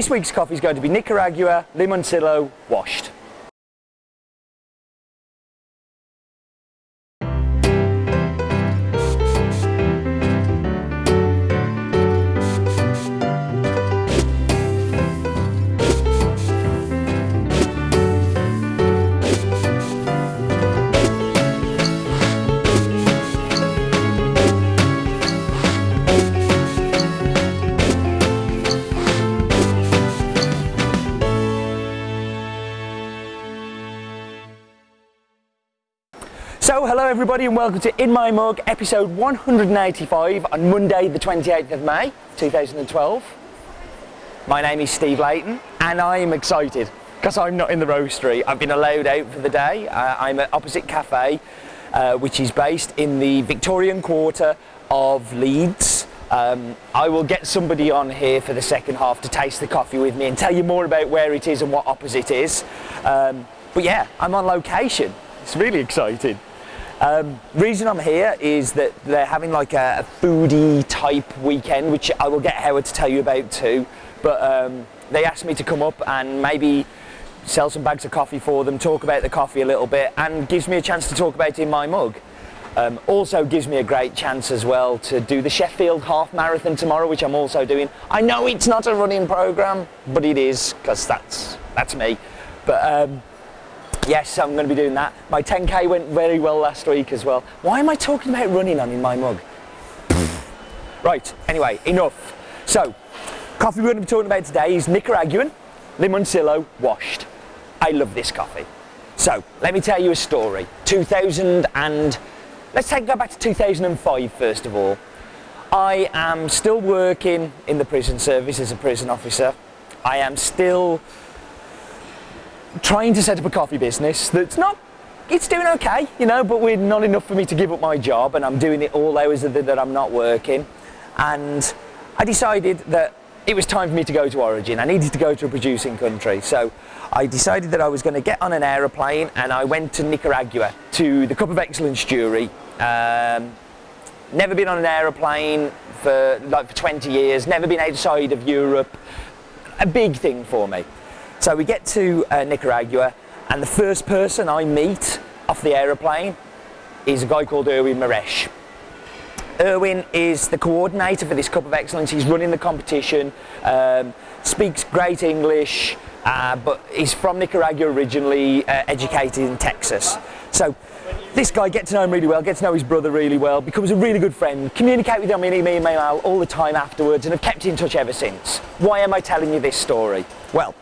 This week's coffee is going to be Nicaragua Limoncillo washed. Everybody, and welcome to In My Mug, episode 185 on Monday, the 28th of May 2012. My name is Steve Leighton, and I am excited because I'm not in the roastery. I've been allowed out for the day. Uh, I'm at Opposite Cafe, uh, which is based in the Victorian quarter of Leeds. Um, I will get somebody on here for the second half to taste the coffee with me and tell you more about where it is and what Opposite is. Um, but yeah, I'm on location. It's really exciting. Um, reason I'm here is that they're having like a, a, foodie type weekend, which I will get Howard to tell you about too. But um, they asked me to come up and maybe sell some bags of coffee for them, talk about the coffee a little bit, and gives me a chance to talk about it in my mug. Um, also gives me a great chance as well to do the Sheffield Half Marathon tomorrow, which I'm also doing. I know it's not a running program, but it is because that's that's me. But um, yes, I'm going to be doing that. My 10k went very well last week as well. Why am I talking about running on in my mug? right, anyway, enough. So, coffee we're going to be talking about today is Nicaraguan Limoncillo washed. I love this coffee. So, let me tell you a story. 2000 and, let's take go back to 2005 first of all. I am still working in the prison service as a prison officer. I am still trying to set up a coffee business that's not it's doing okay, you know, but we're not enough for me to give up my job and I'm doing it all hours the, that I'm not working. And I decided that it was time for me to go to Origin. I needed to go to a producing country. So I decided that I was going to get on an aeroplane and I went to Nicaragua to the Cup of Excellence jury. Um, never been on an aeroplane for like for 20 years, never been outside of Europe. A big thing for me. So we get to uh, Nicaragua, and the first person I meet off the aeroplane is a guy called Erwin Mierisch. Erwin is the coordinator for this Cup of Excellence. He's running the competition, um, speaks great English, uh, but he's from Nicaragua originally, uh, educated in Texas. So this guy, get to know him really well, get to know his brother really well, becomes a really good friend, communicate with him in email all the time afterwards, and have kept in touch ever since. Why am I telling you this story? Well,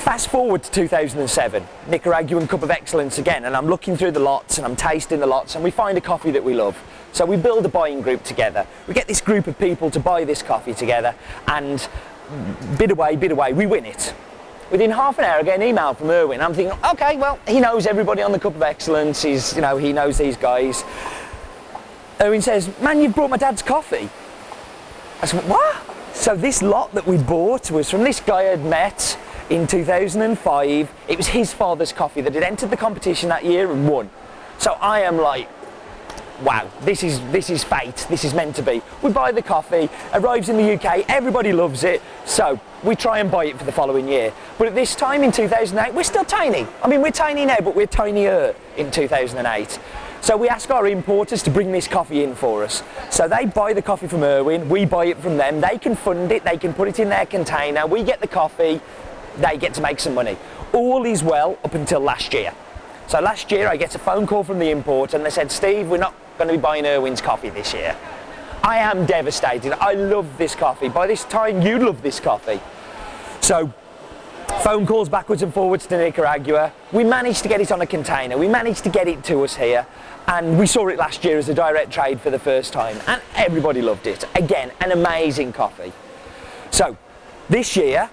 Fast forward to 2007, Nicaraguan Cup of Excellence again, and I'm looking through the lots and I'm tasting the lots, and we find a coffee that we love. So we build a buying group together. We get this group of people to buy this coffee together, and bid away, bid away, we win it. Within half an hour, I get an email from Erwin. I'm thinking, okay, well, he knows everybody on the Cup of Excellence. He's, you know, he knows these guys. Erwin says, man, you've brought my dad's coffee. I said, what? So this lot that we bought was from this guy I'd met in 2005. It was his father's coffee that had entered the competition that year and won. So I am like, wow, this is this is fate. This is meant to be. We buy the coffee, arrives in the UK, everybody loves it. So we try and buy it for the following year. But at this time in 2008, we're still tiny. I mean, we're tiny now, but we're tinier in 2008. So we ask our importers to bring this coffee in for us. So they buy the coffee from Erwin, we buy it from them, they can fund it, they can put it in their container, we get the coffee, they get to make some money. All is well up until last year. So last year I get a phone call from the importer and they said, Steve, we're not going to be buying Erwin's coffee this year. I am devastated. I love this coffee. By this time, you love this coffee. So phone calls backwards and forwards to Nicaragua. We managed to get it on a container. We managed to get it to us here. And we saw it last year as a direct trade for the first time. And everybody loved it. Again, an amazing coffee. So this year,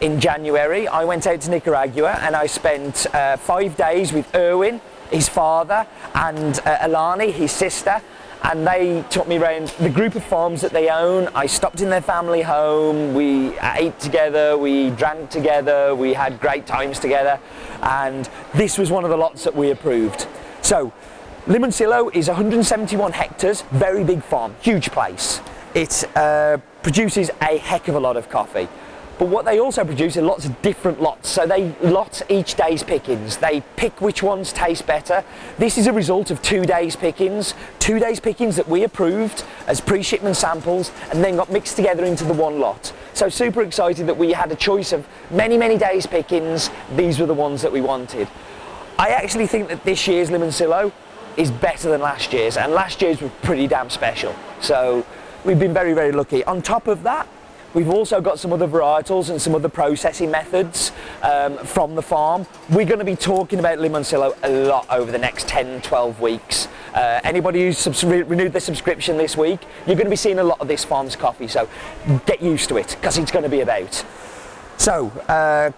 in January, I went out to Nicaragua and I spent uh, five days with Erwin, his father, and uh, Eleane, his sister, and they took me around the group of farms that they own. I stopped in their family home, we ate together, we drank together, we had great times together, and this was one of the lots that we approved. So, Limoncillo is 171 hectares, very big farm, huge place. It uh, produces a heck of a lot of coffee. But what they also produce are lots of different lots. So they lot each day's pickings. They pick which ones taste better. This is a result of two days pickings, two days pickings that we approved as pre-shipment samples and then got mixed together into the one lot. So super excited that we had a choice of many, many days pickings. These were the ones that we wanted. I actually think that this year's Limoncillo is better than last year's and last year's was pretty damn special. So we've been very, very lucky. On top of that, We've also got some other varietals and some other processing methods um, from the farm. We're going to be talking about Limoncillo a lot over the next 10, 12 weeks. Uh, anybody who's subs- renewed their subscription this week, you're going to be seeing a lot of this farm's coffee, so get used to it because it's going to be about. So, uh,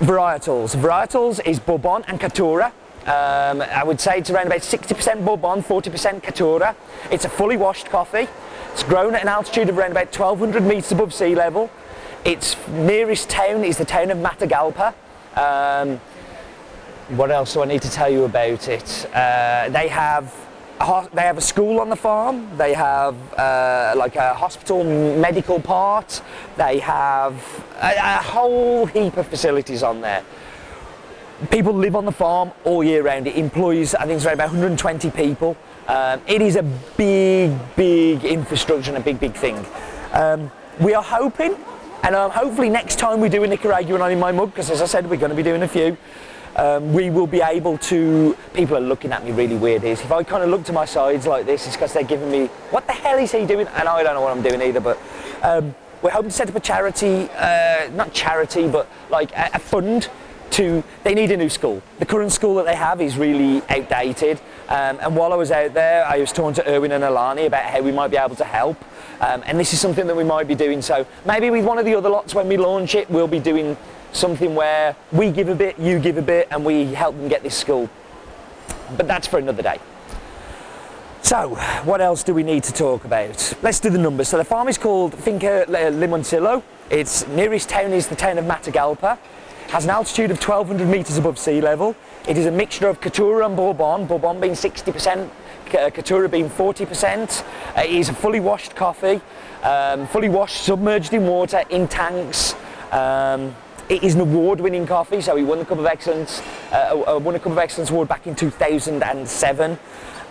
varietals. Varietals is Bourbon and Caturra. Um, I would say it's around about 60% Bourbon, 40% Caturra. It's a fully washed coffee. It's grown at an altitude of around about 1200 metres above sea level. Its nearest town is the town of Matagalpa. Um, what else do I need to tell you about it? Uh, they have a they have a school on the farm. They have uh, like a hospital medical part. They have a, a whole heap of facilities on there. People live on the farm all year round. It employs, I think it's around about 120 people. Um, it is a big, big infrastructure and a big, big thing. Um, we are hoping, and um, hopefully next time we do a Nicaraguan on in my mug, because as I said, we're going to be doing a few, um, we will be able to. People are looking at me really weird. Is if I kind of look to my sides like this, it's because they're giving me, what the hell is he doing? And I don't know what I'm doing either, but. Um, we're hoping to set up a charity, uh, not charity, but like a, a fund to they need a new school. The current school that they have is really outdated. Um, and while I was out there, I was talking to Erwin and Eleane about how we might be able to help. Um, and this is something that we might be doing. So maybe with one of the other lots when we launch it, we'll be doing something where we give a bit, you give a bit, and we help them get this school. But that's for another day. So, what else do we need to talk about? Let's do the numbers. So, the farm is called Finca Limoncillo. Its nearest town is the town of Matagalpa. Has an altitude of 1200 metres above sea level. It is a mixture of Caturra and Bourbon, Bourbon being 60%, Caturra being 40%. Uh, it is a fully washed coffee, um, fully washed, submerged in water, in tanks. Um, it is an award-winning coffee, so he won the Cup of Excellence, uh, won a Cup of Excellence award back in 2007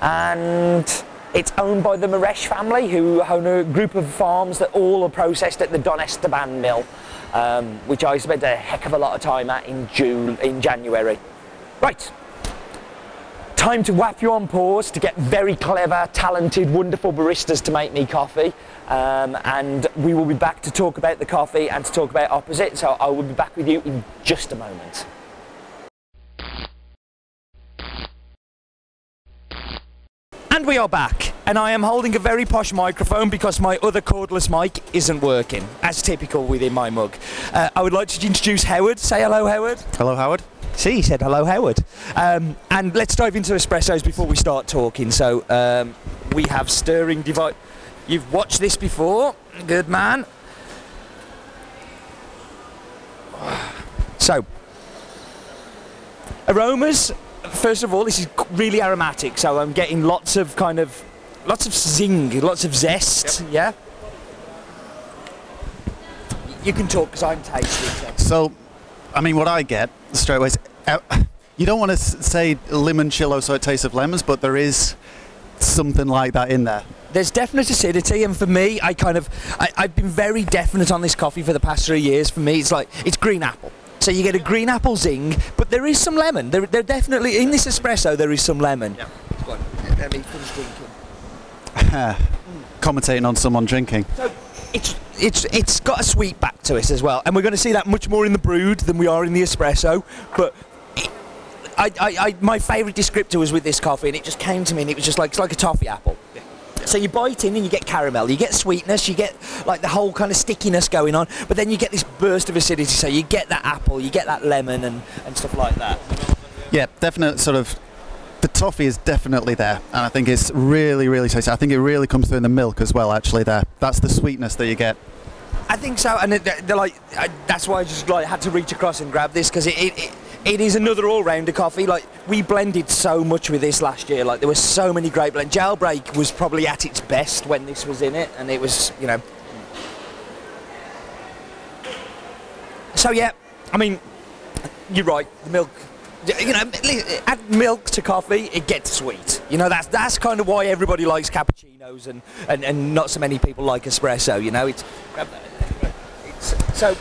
and it's owned by the Mierisch family, who own a group of farms that all are processed at the Don Esteban mill, um, which I spent a heck of a lot of time at in June, in January. Right, time to whap you on pause to get very clever, talented, wonderful baristas to make me coffee. Um, and we will be back to talk about the coffee and to talk about opposite. So I will be back with you in just a moment. And we are back, and I am holding a very posh microphone because my other cordless mic isn't working, as typical within my mug. Uh, I would like to introduce Howard. Say hello, Howard. Hello, Howard. See, he said hello, Howard. Um, and let's dive into espressos before we start talking. So um, we have stirring device. You've watched this before, good man. So, aromas first of all, this is really aromatic, so I'm getting lots of kind of lots of zing, lots of zest. Yep. Yeah. You can talk because I'm tasting. So. so, I mean, what I get straight away is uh, you don't want to s- say limoncello so it tastes of lemons, but there is something like that in there. There's definite acidity, and for me, I kind of I, I've been very definite on this coffee for the past three years. For me, it's like it's green apple. So you get a green apple zing, but there is some lemon. There, there definitely in this espresso there is some lemon. Yeah. Let me finish drinking. Commentating on someone drinking. So it's it's it's got a sweet back to it as well, and we're going to see that much more in the brewed than we are in the espresso. But it, I, I, I, my favourite descriptor was with this coffee, and it just came to me, and it was just like it's like a toffee apple. So you bite in and you get caramel, you get sweetness, you get like the whole kind of stickiness going on, but then you get this burst of acidity. So you get that apple, you get that lemon, and, and stuff like that. Yeah, definite sort of. The toffee is definitely there, and I think it's really, really tasty. I think it really comes through in the milk as well. Actually, there. That's the sweetness that you get. I think so, and they're like I, that's why I just like had to reach across and grab this because it, it, it it is another all-rounder coffee. Like we blended so much with this last year. Like there were so many great blends. Jailbreak was probably at its best when this was in it, and it was you know. So yeah, I mean, you're right. The milk. You know, add milk to coffee, it gets sweet. You know, that's that's kind of why everybody likes cappuccinos and, and, and not so many people like espresso. You know, it's, it's so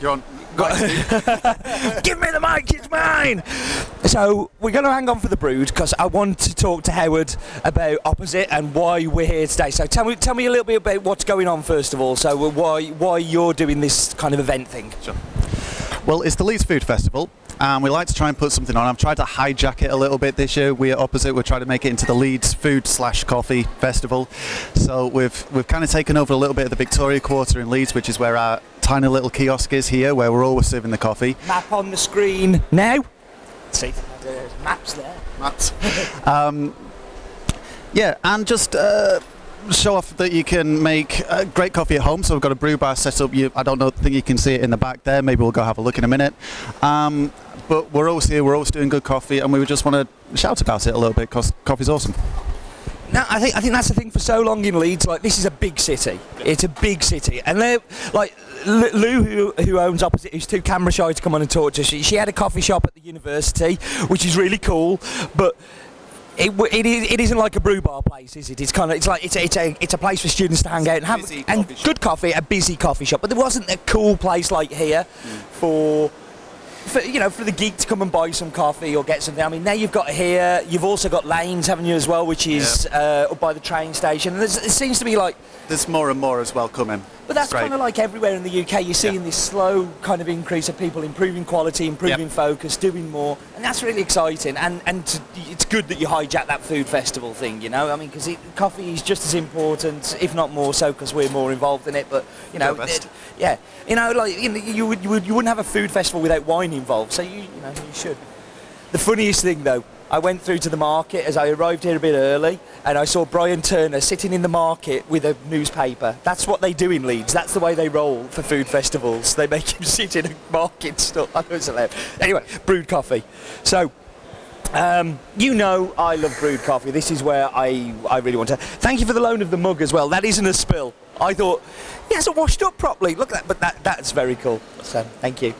You're. Give me the mic, it's mine. So we're going to hang on for the brewed because I want to talk to Howard about opposite and why we're here today. So tell me, tell me a little bit about what's going on first of all. So why why you're doing this kind of event thing? Sure. Well, it's the Leeds Food Festival, and we like to try and put something on. I've tried to hijack it a little bit this year. We're opposite. We're trying to make it into the Leeds Food slash Coffee Festival. So we've we've kind of taken over a little bit of the Victoria Quarter in Leeds, which is where our tiny little kiosk is here, where we're always serving the coffee. Map on the screen now. See, there's maps there. Maps. um, yeah, and just. Uh, Show off that you can make uh, great coffee at home. So we've got a brew bar set up. You, I don't know, think you can see it in the back there. Maybe we'll go have a look in a minute. Um, but we're always here. We're always doing good coffee, and we just want to shout about it a little bit because coffee's awesome. No, I think I think that's the thing for so long in Leeds. Like this is a big city. It's a big city, and they're like Lou, who, who owns opposite, who's too camera shy to come on and talk to us. She, she had a coffee shop at the university, which is really cool, but. It, it, it isn't like a brew bar place, is it? It's kind of it's like it's a, it's a it's a place for students to hang out and have and shop. good coffee, a busy coffee shop. But there wasn't a cool place like here for for you know for the geek to come and buy some coffee or get something. I mean, now you've got here. You've also got Laynes, haven't you, as well, which is uh, up by the train station. And there's, it seems to be like, There's more and more as well coming. but that's kind of like everywhere in the UK. You're seeing Yeah. this slow kind of increase of people improving quality, improving Yep. focus, doing more, and that's really exciting. And and to, it's good that you hijack that food festival thing. You know, I mean, because coffee is just as important, if not more so, because we're more involved in it. But you know, Do our best. it- yeah, you know, like you, know, you would you would you wouldn't have a food festival without wine involved. So you you know you should. The funniest thing though, I went through to the market as I arrived here a bit early and I saw Brian Turner sitting in the market with a newspaper. That's what they do in Leeds. That's the way they roll for food festivals. They make him sit in a market stall. I. Anyway, brewed coffee. So, um, you know I love brewed coffee. This is where I, I really want to. Thank you for the loan of the mug as well. That isn't a spill. I thought, he hasn't washed up properly. Look at that. But that, that's very cool. So, thank you.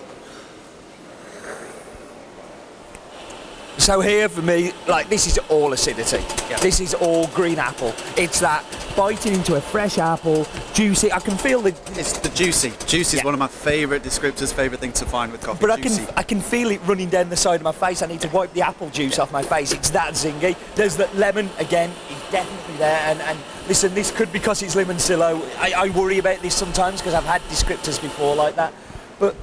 So here for me, like this is all acidity. This is all green apple. It's that biting into a fresh apple, juicy. I can feel the, It's the juicy. Juicy is Yeah. one of my favourite descriptors, favourite thing to find with coffee. but I can I can feel it running down the side of my face. I need to wipe the apple juice off my face. It's that zingy. There's that lemon again. It's definitely there. And and listen, this could because it's Limoncillo. I, I worry about this sometimes because I've had descriptors before like that. But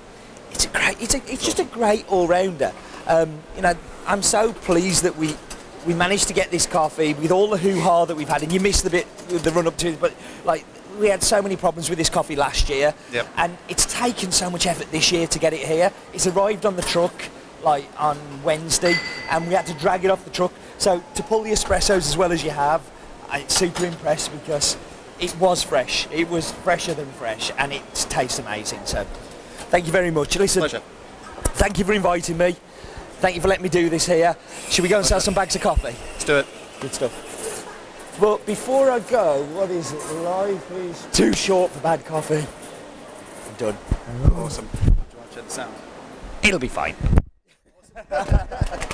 it's a great. It's a, it's just a great all rounder. Um, you know, I'm so pleased that we. We managed to get this coffee with all the hoo-ha that we've had, and you missed the bit, the run-up to it, but like we had so many problems with this coffee last year, Yep. and it's taken so much effort this year to get it here. It's arrived on the truck like on Wednesday, and we had to drag it off the truck. So to pull the espressos as well as you have, I'm super impressed because it was fresh. It was fresher than fresh, and it tastes amazing. So thank you very much. Listen, Pleasure. thank you for inviting me. Thank you for letting me do this here. Should we go and sell some bags of coffee? Let's do it. Good stuff. But before I go, what is it? Life is too short for bad coffee. I'm done. Awesome. Do you want to check the sound? It'll be fine.